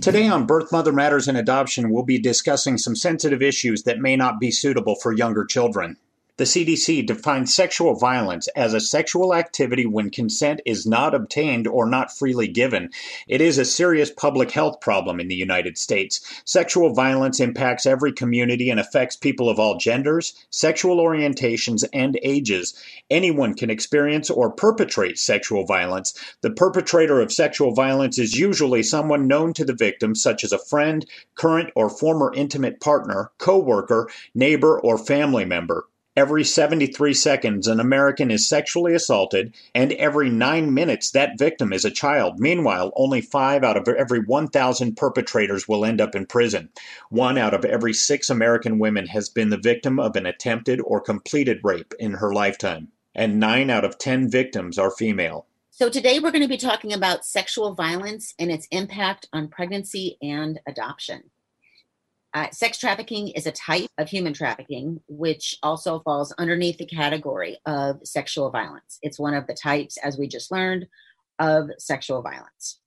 Today on Birth Mother Matters and Adoption, we'll be discussing some sensitive issues that may not be suitable for younger children. The CDC defines sexual violence as a sexual activity when consent is not obtained or not freely given. It is a serious public health problem in the United States. Sexual violence impacts every community and affects people of all genders, sexual orientations, and ages. Anyone can experience or perpetrate sexual violence. The perpetrator of sexual violence is usually someone known to the victim, such as a friend, current or former intimate partner, co-worker, neighbor, or family member. Every 73 seconds, an American is sexually assaulted, and every nine minutes, that victim is a child. Meanwhile, only five out of every 1,000 perpetrators will end up in prison. One out of every six American women has been the victim of an attempted or completed rape in her lifetime, and nine out of 10 victims are female. So, today we're going to be talking about sexual violence and its impact on pregnancy and adoption. Uh, sex trafficking is a type of human trafficking, which also falls underneath the category of sexual violence. It's one of the types, as we just learned, of sexual violence.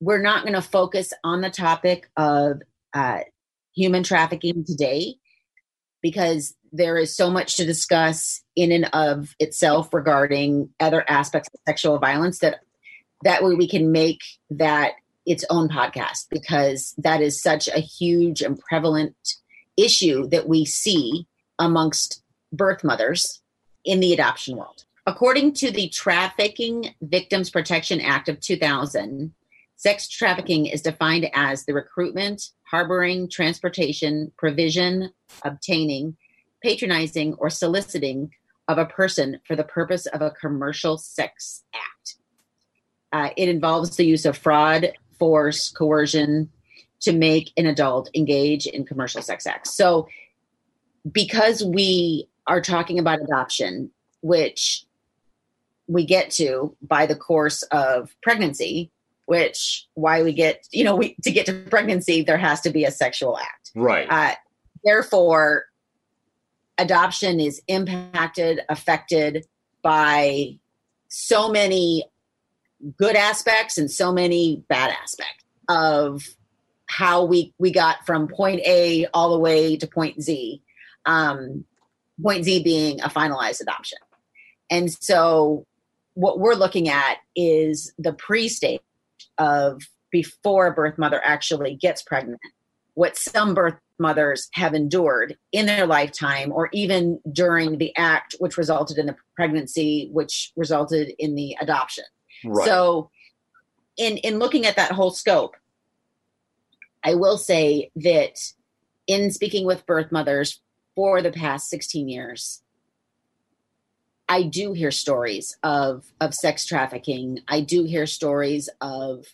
We're not going to focus on the topic of uh, human trafficking today because there is so much to discuss in and of itself regarding other aspects of sexual violence that that way we can make that its own podcast because that is such a huge and prevalent issue that we see amongst birth mothers in the adoption world. According to the Trafficking Victims Protection Act of 2000, sex trafficking is defined as the recruitment, harboring, transportation, provision, obtaining, patronizing, or soliciting of a person for the purpose of a commercial sex act. Uh, it involves the use of fraud, force, coercion to make an adult engage in commercial sex acts. So, because we are talking about adoption, which we get to by the course of pregnancy, which why we get, you know, we to get to pregnancy, there has to be a sexual act. Right. Uh, therefore, adoption is impacted, affected by so many good aspects and so many bad aspects of how we we got from point A all the way to point Z. Um, point Z being a finalized adoption. And so what we're looking at is the pre-stage of before a birth mother actually gets pregnant. What some birth mothers have endured in their lifetime or even during the act which resulted in the pregnancy which resulted in the adoption. Right. So, in in looking at that whole scope, I will say that in speaking with birth mothers for the past 16 years, I do hear stories of of sex trafficking. I do hear stories of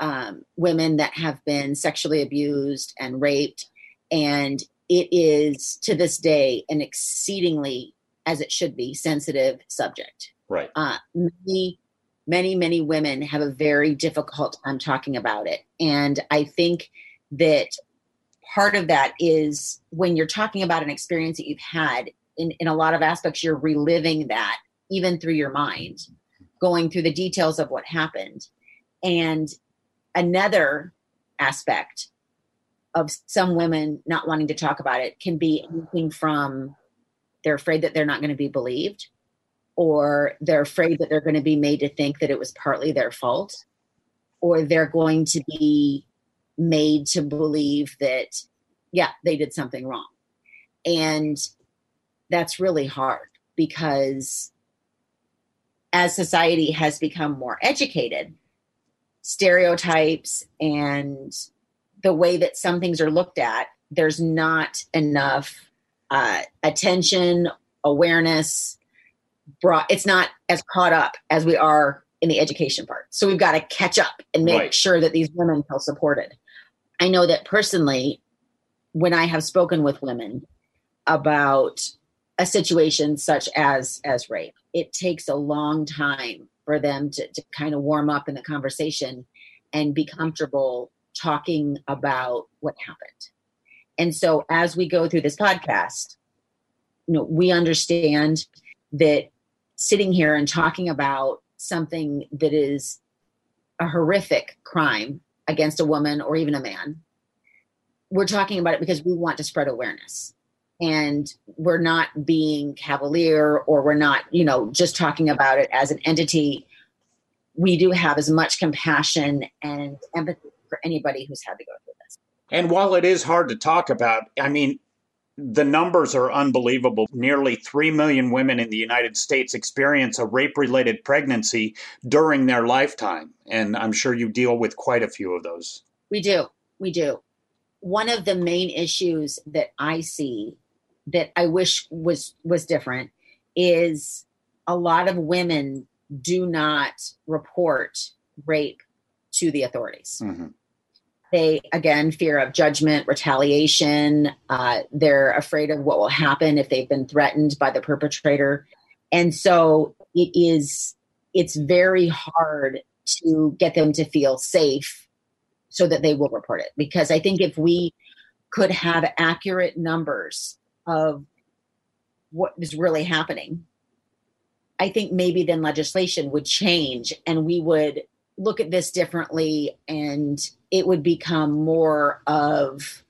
um, women that have been sexually abused and raped, and it is to this day an exceedingly, as it should be, sensitive subject. Right. Uh, many many, many women have a very difficult time talking about it. And I think that part of that is when you're talking about an experience that you've had, in, in a lot of aspects, you're reliving that even through your mind, going through the details of what happened. And another aspect of some women not wanting to talk about it can be anything from they're afraid that they're not going to be believed or they're afraid that they're going to be made to think that it was partly their fault or they're going to be made to believe that yeah they did something wrong. And that's really hard because as society has become more educated stereotypes and the way that some things are looked at there's not enough uh, attention awareness brought it's not as caught up as we are in the education part. So we've got to catch up and make right. sure that these women feel supported. I know that personally when i have spoken with women about a situation such as as rape it takes a long time for them to, to kind of warm up in the conversation and be comfortable talking about what happened. And so as we go through this podcast you know we understand that sitting here and talking about something that is a horrific crime against a woman or even a man we're talking about it because we want to spread awareness. And we're not being cavalier or we're not you know just talking about it as an entity. We do have as much compassion and empathy for anybody who's had to go through this. And while it is hard to talk about i mean the numbers are unbelievable. Nearly 3 million women in the United States experience a rape related pregnancy during their lifetime. And I'm sure you deal with quite a few of those. We do. We do. One of the main issues that I see that I wish was was different is a lot of women do not report rape to the authorities. Mm-hmm. They again fear of judgment, retaliation. Uh, they're afraid of what will happen if they've been threatened by the perpetrator, and so it is. It's very hard to get them to feel safe, so that they will report it. Because I think if we could have accurate numbers of what is really happening, I think maybe then legislation would change and we would look at this differently and it would become more of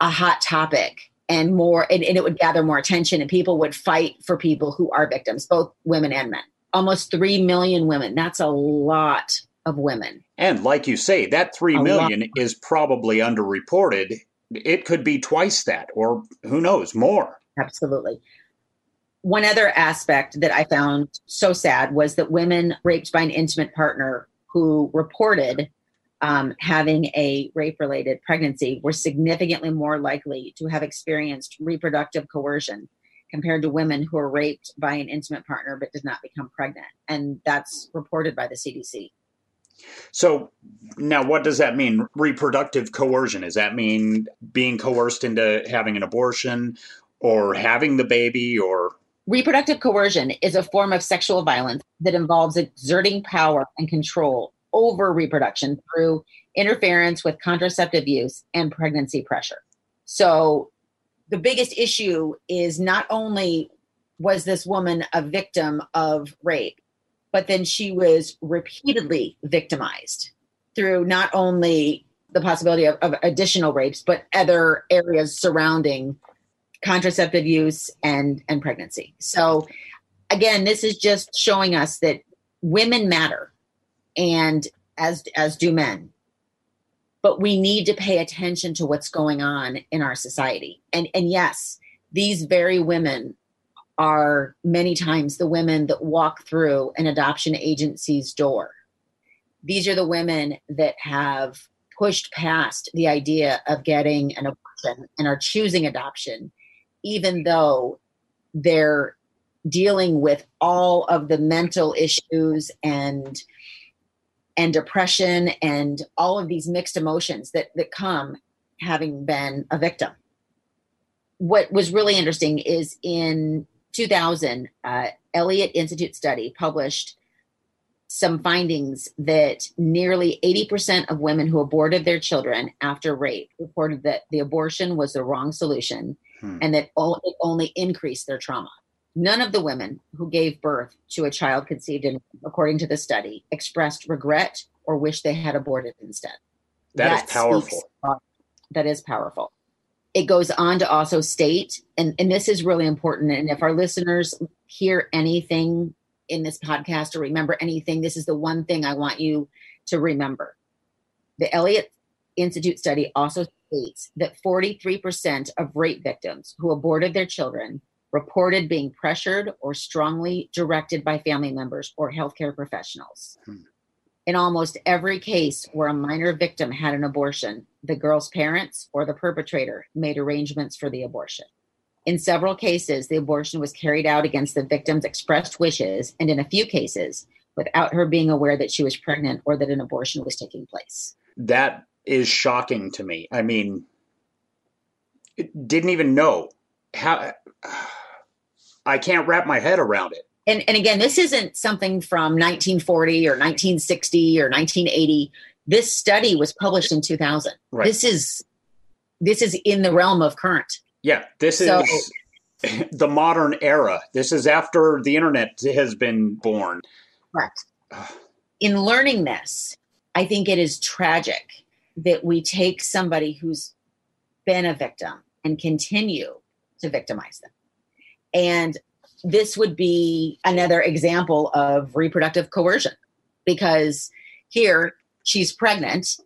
a hot topic and more and, and, it would gather more attention and people would fight for people who are victims both women and men. Almost 3 million women. That's a lot of women. And like you say that three a million lot. is probably underreported. It could be twice that or who knows more. Absolutely. One other aspect that i found so sad was that women raped by an intimate partner who reported um, having a rape related pregnancy were significantly more likely to have experienced reproductive coercion compared to women who are raped by an intimate partner but did not become pregnant. And that's reported by the CDC. So now what does that mean? Reproductive coercion? Does that mean being coerced into having an abortion or having the baby or Reproductive coercion is a form of sexual violence that involves exerting power and control over reproduction through interference with contraceptive use and pregnancy pressure. So, the biggest issue is not only was this woman a victim of rape, but then she was repeatedly victimized through not only the possibility of, of additional rapes, but other areas surrounding contraceptive use and and pregnancy. So again, this is just showing us that women matter and as as do men. But we need to pay attention to what's going on in our society. And and yes, these very women are many times the women that walk through an adoption agency's door. These are the women that have pushed past the idea of getting an abortion and are choosing adoption even though they're dealing with all of the mental issues and and depression and all of these mixed emotions that that come having been a victim. What was really interesting is in 2000 uh, elliott institute study published some findings that nearly 80% of women who aborted their children after rape reported that the abortion was the wrong solution hmm. and that all, it only increased their trauma. None of the women who gave birth to a child conceived in, according to the study, expressed regret or wish they had aborted instead. that, that is powerful. that is powerful. It goes on to also state, and, and this is really important. And if our listeners hear anything in this podcast or remember anything, this is the one thing I want you to remember. The Elliott Institute study also states that 43% of rape victims who aborted their children reported being pressured or strongly directed by family members or healthcare professionals. Hmm. In almost every case where a minor victim had an abortion, the girl's parents or the perpetrator made arrangements for the abortion. In several cases, the abortion was carried out against the victim's expressed wishes, and in a few cases, without her being aware that she was pregnant or that an abortion was taking place. That is shocking to me. I mean, didn't even know how. I can't wrap my head around it. And, and again, this isn't something from 1940 or 1960 or 1980. This study was published in 2000. Right. This is this is in the realm of current. Yeah, this so, is the modern era. This is after the internet has been born. Correct. in learning this, I think it is tragic that we take somebody who's been a victim and continue to victimize them. And this would be another example of reproductive coercion because here she's pregnant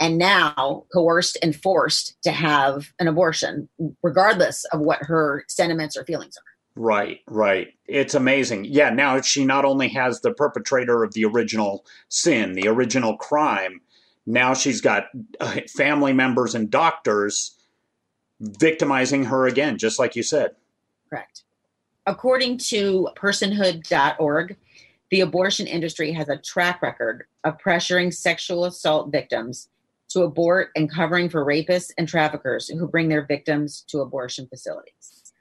and now coerced and forced to have an abortion, regardless of what her sentiments or feelings are. Right, right. It's amazing. Yeah, now she not only has the perpetrator of the original sin, the original crime, now she's got uh, family members and doctors victimizing her again, just like you said. Correct. According to personhood.org, the abortion industry has a track record of pressuring sexual assault victims to abort and covering for rapists and traffickers who bring their victims to abortion facilities.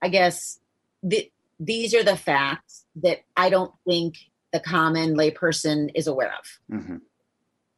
I guess the, these are the facts that I don't think the common layperson is aware of. Mm-hmm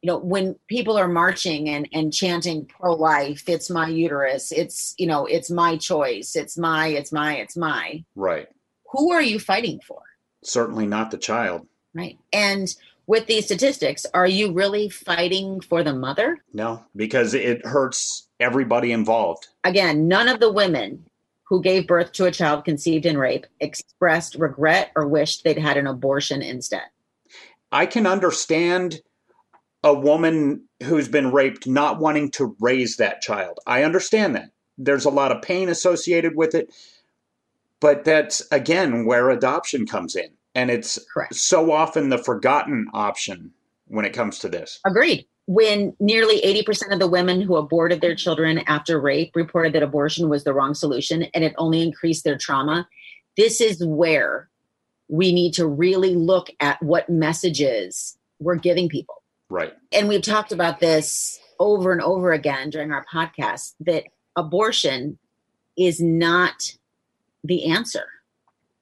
you know when people are marching and and chanting pro-life it's my uterus it's you know it's my choice it's my it's my it's my. Right. Who are you fighting for? Certainly not the child. Right. And with these statistics are you really fighting for the mother? No because it hurts everybody involved. Again none of the women who gave birth to a child conceived in rape expressed regret or wished they'd had an abortion instead. I can understand a woman who's been raped not wanting to raise that child. I understand that. There's a lot of pain associated with it. But that's, again, where adoption comes in. And it's Correct. so often the forgotten option when it comes to this. Agreed. When nearly 80% of the women who aborted their children after rape reported that abortion was the wrong solution and it only increased their trauma, this is where we need to really look at what messages we're giving people Right. And we've talked about this over and over again during our podcast that abortion is not the answer.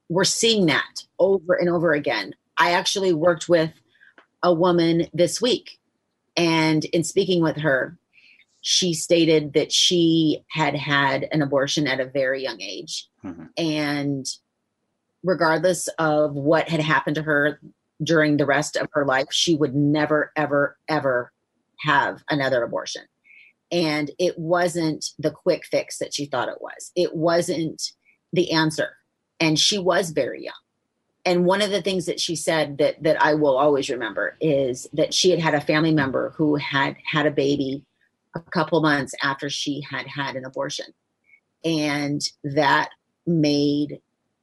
We're seeing that over and over again. I actually worked with a woman this week, and in speaking with her, she stated that she had had an abortion at a very young age. Mm-hmm. And regardless of what had happened to her during the rest of her life, she would never, ever, ever have another abortion. And it wasn't the quick fix that she thought it was. It wasn't the answer. And she was very young. And one of the things that she said that that I will always remember is that she had had a family member who had had a baby a couple months after she had had an abortion. And that made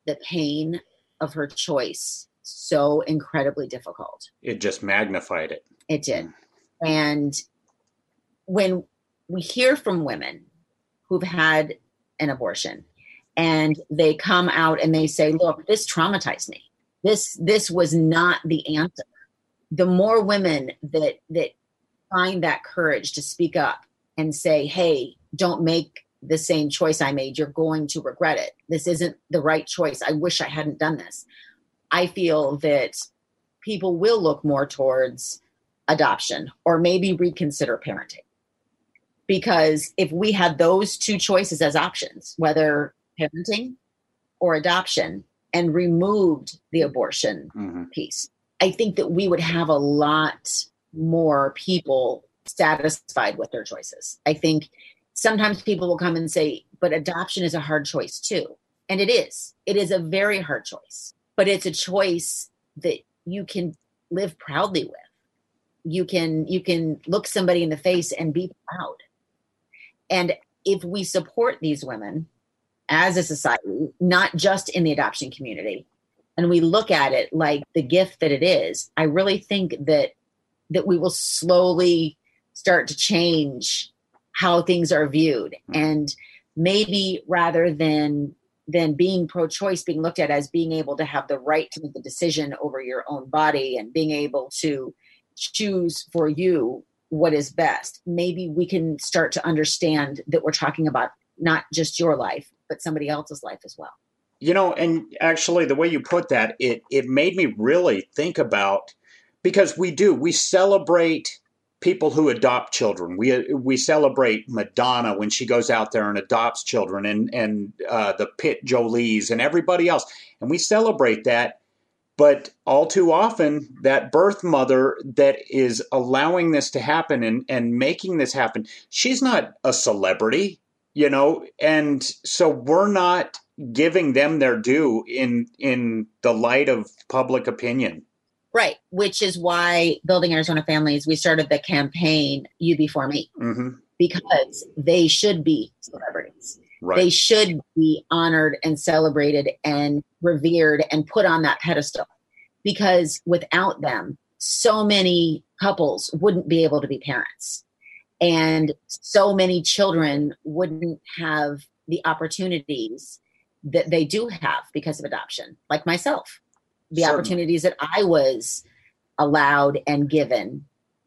the pain of her choice so incredibly difficult. It just magnified it. It did. And when we hear from women who've had an abortion and they come out and they say, look, this traumatized me. This this was not the answer. The more women that that find that courage to speak up and say, hey, don't make the same choice I made. You're going to regret it. This isn't the right choice. I wish I hadn't done this. I feel that people will look more towards adoption or maybe reconsider parenting. Because if we had those two choices as options, whether parenting or adoption, and removed the abortion mm-hmm. piece, I think that we would have a lot more people satisfied with their choices. I think sometimes people will come and say, but adoption is a hard choice too. And it is. It is a very hard choice, but it's a choice that you can live proudly with. You can you can look somebody in the face and be proud. And if we support these women as a society, not just in the adoption community, and we look at it like the gift that it is, I really think that that we will slowly start to change how things are viewed mm-hmm. and maybe rather than than being pro-choice being looked at as being able to have the right to make the decision over your own body and being able to choose for you what is best. Maybe we can start to understand that we're talking about not just your life but somebody else's life as well. You know and actually the way you put that it it made me really think about because we do we celebrate people who adopt children. We we celebrate Madonna when she goes out there and adopts children, and and uh, the Pitt Jolies and everybody else, and we celebrate that. But all too often, that birth mother that is allowing this to happen and, and making this happen, she's not a celebrity, you know, and so we're not giving them their due in in the light of public opinion. Right, which is why Building Arizona Families, we started the campaign You Before Me mm-hmm. because they should be celebrities. Right. They should be honored and celebrated and revered and put on that pedestal because without them, so many couples wouldn't be able to be parents. And so many children wouldn't have the opportunities that they do have because of adoption, like myself the Certainly. opportunities that I was allowed and given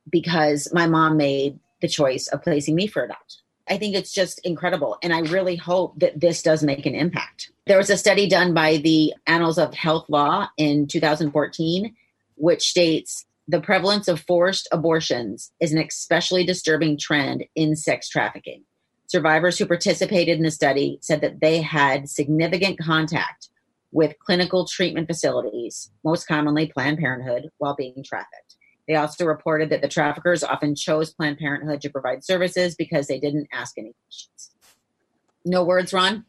because my mom made the choice of placing me for adoption. I think it's just incredible. And I really hope that this does make an impact. There was a study done by the Annals of Health Law in 2014, which states the prevalence of forced abortions is an especially disturbing trend in sex trafficking. Survivors who participated in the study said that they had significant contact with clinical treatment facilities, most commonly Planned Parenthood, while being trafficked. They also reported that the traffickers often chose Planned Parenthood to provide services because they didn't ask any questions. No words, Ron?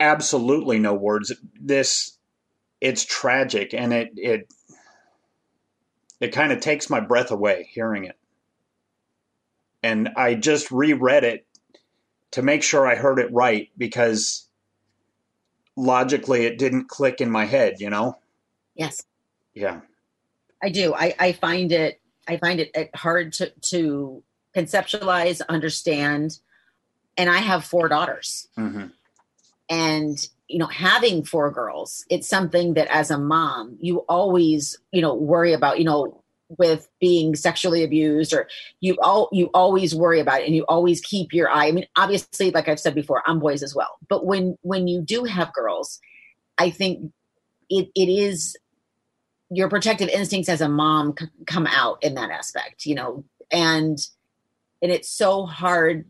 Absolutely no words. This it's tragic and it it it kind of takes my breath away hearing it. And I just reread it to make sure I heard it right because logically it didn't click in my head, you know? Yes. Yeah. I do. I, I find it I find it hard to to conceptualize, understand. And I have four daughters. Mm-hmm. And you know, having four girls, it's something that as a mom, you always, you know, worry about, you know, with being sexually abused or you all you always worry about it and you always keep your eye. I mean obviously like i've said before i'm boys as well. But when when you do have girls i think it it is your protective instincts as a mom c- come out in that aspect you know? And and it's so hard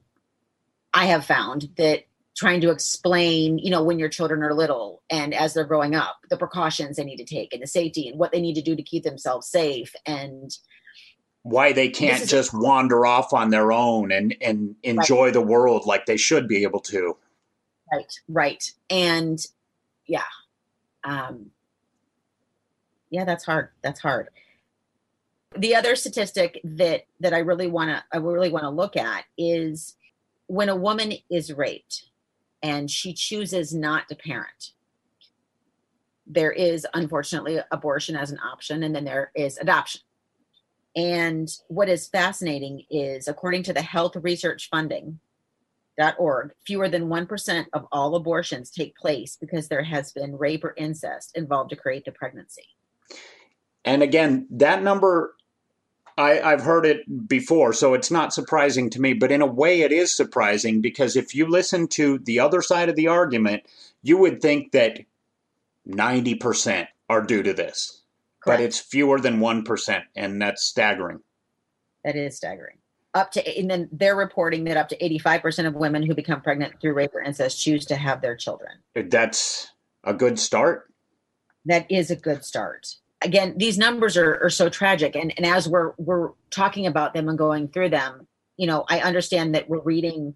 i have found that trying to explain, you know, when your children are little and as they're growing up, the precautions they need to take and the safety and what they need to do to keep themselves safe and why they can't just wander off on their own and and enjoy right. the world like they should be able to. Right, right. And yeah. Um yeah, that's hard. That's hard. The other statistic that that I really want to I really want to look at is when a woman is raped and she chooses not to parent. There is unfortunately abortion as an option, and then there is adoption. And what is fascinating is, according to the Health Research Funding, org, fewer than 1% of all abortions take place because there has been rape or incest involved to create the pregnancy. And again, that number I, I've heard it before, so it's not surprising to me. But in a way, it is surprising because if you listen to the other side of the argument, you would think that 90% are due to this. Correct. But it's fewer than 1%, and that's staggering. That is staggering. Up to, and then they're reporting that up to 85% of women who become pregnant through rape or incest choose to have their children. That's a good start. that is a good start. Again, these numbers are, are so tragic. And, and as we're, we're talking about them and going through them, you know, I understand that we're reading,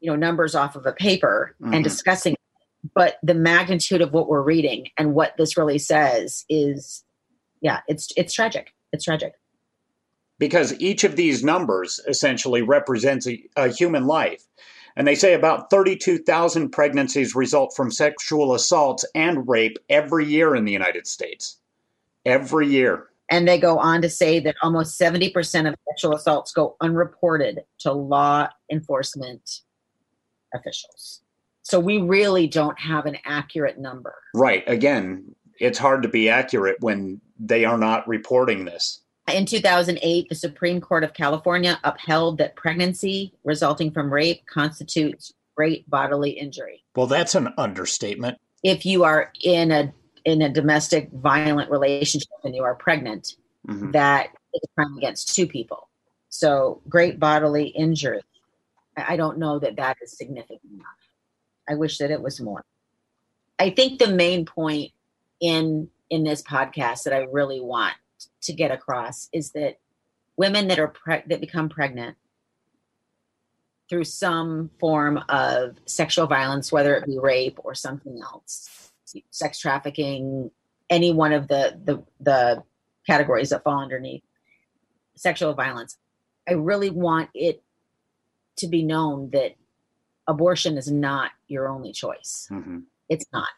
you know, numbers off of a paper mm-hmm. and discussing, but the magnitude of what we're reading and what this really says is, yeah, it's, it's tragic. It's tragic because each of these numbers essentially represents a, a human life. And they say about 32,000 pregnancies result from sexual assaults and rape every year in the United States. Every year. And they go on to say that almost 70% of sexual assaults go unreported to law enforcement officials. So we really don't have an accurate number. Right. Again, it's hard to be accurate when they are not reporting this. In 2008, the Supreme Court of California upheld that pregnancy resulting from rape constitutes great bodily injury. Well, that's an understatement. If you are in a in a domestic violent relationship and you are pregnant, mm-hmm. that is a crime against two people. So, great bodily injury. I don't know that that is significant enough. I wish that it was more. I think the main point in in this podcast that I really want to get across is that women that are pre- that become pregnant through some form of sexual violence, whether it be rape or something else, sex trafficking, any one of the the, the categories that fall underneath sexual violence. I really want it to be known that abortion is not your only choice. Mm-hmm. It's not.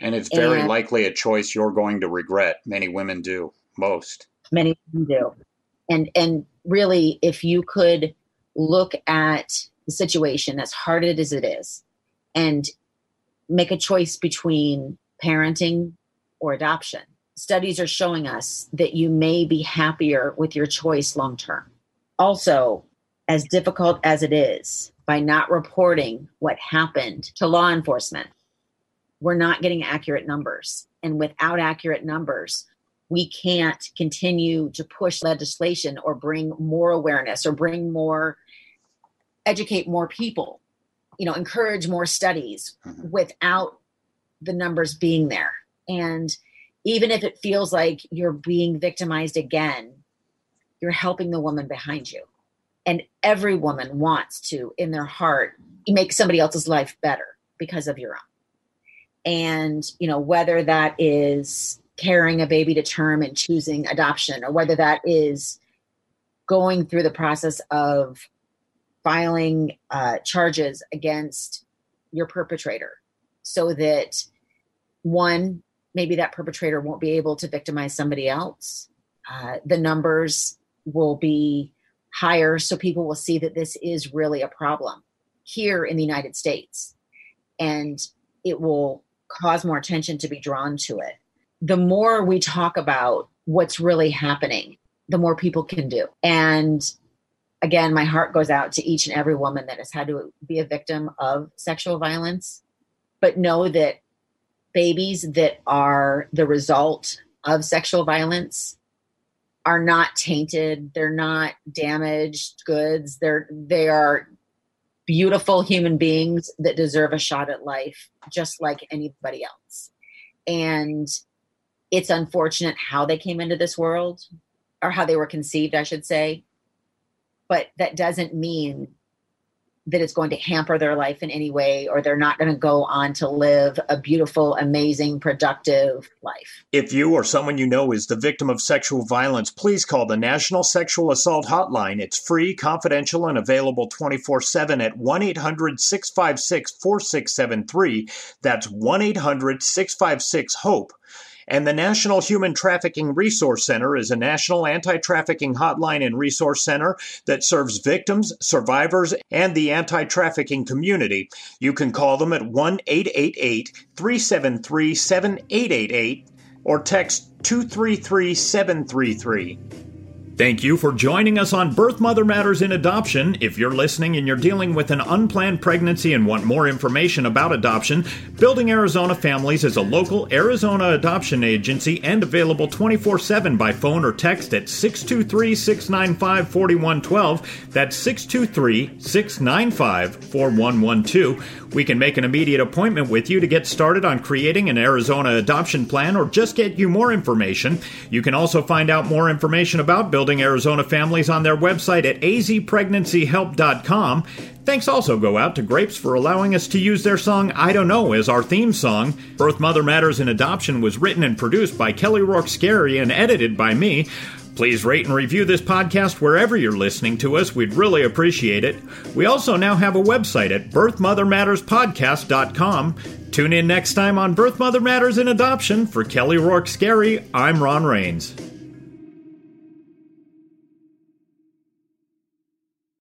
And it's very and, likely a choice you're going to regret. Many women do most many do and and really if you could look at the situation as hard as it is and make a choice between parenting or adoption. Studies are showing us that you may be happier with your choice long term. Also as difficult as it is by not reporting what happened to law enforcement we're not getting accurate numbers. And without accurate numbers we can't continue to push legislation or bring more awareness or bring more educate more people you know encourage more studies mm-hmm. without the numbers being there. And even if it feels like you're being victimized again you're helping the woman behind you. And every woman wants to in their heart make somebody else's life better because of your own. And you know whether that is carrying a baby to term and choosing adoption, or whether that is going through the process of filing uh, charges against your perpetrator so that one, maybe that perpetrator won't be able to victimize somebody else. Uh, the numbers will be higher so people will see that this is really a problem here in the United States. And it will cause more attention to be drawn to it the more we talk about what's really happening, the more people can do. And again, my heart goes out to each and every woman that has had to be a victim of sexual violence. But know that babies that are the result of sexual violence are not tainted they're not damaged goods they're they are beautiful human beings that deserve a shot at life just like anybody else and it's unfortunate how they came into this world or how they were conceived, I should say. But that doesn't mean that it's going to hamper their life in any way or they're not going to go on to live a beautiful, amazing, productive life. If you or someone you know is the victim of sexual violence, please call the National Sexual Assault Hotline. It's free, confidential, and available 24 7 at 1 800 656 4673. That's 1 800 656 HOPE. And the National Human Trafficking Resource Center is a national anti trafficking hotline and resource center that serves victims, survivors, and the anti trafficking community. You can call them at 1 888 373 7888 or text 233 733. Thank you for joining us on Birth Mother Matters in Adoption. If you're listening and you're dealing with an unplanned pregnancy and want more information about adoption, Building Arizona Families is a local Arizona adoption agency and available 24 7 by phone or text at 623 695 4112. That's 623 695 4112. We can make an immediate appointment with you to get started on creating an Arizona adoption plan or just get you more information. You can also find out more information about Building Arizona families on their website at azpregnancyhelp.com. Thanks also go out to Grapes for allowing us to use their song I Don't Know as our theme song. Birth Mother Matters in Adoption was written and produced by Kelly Rourke Scary and edited by me. Please rate and review this podcast wherever you're listening to us. We'd really appreciate it. We also now have a website at birthmothermatterspodcast.com. Tune in next time on Birth Mother Matters in Adoption. For Kelly Rourke Scary, I'm Ron Rains.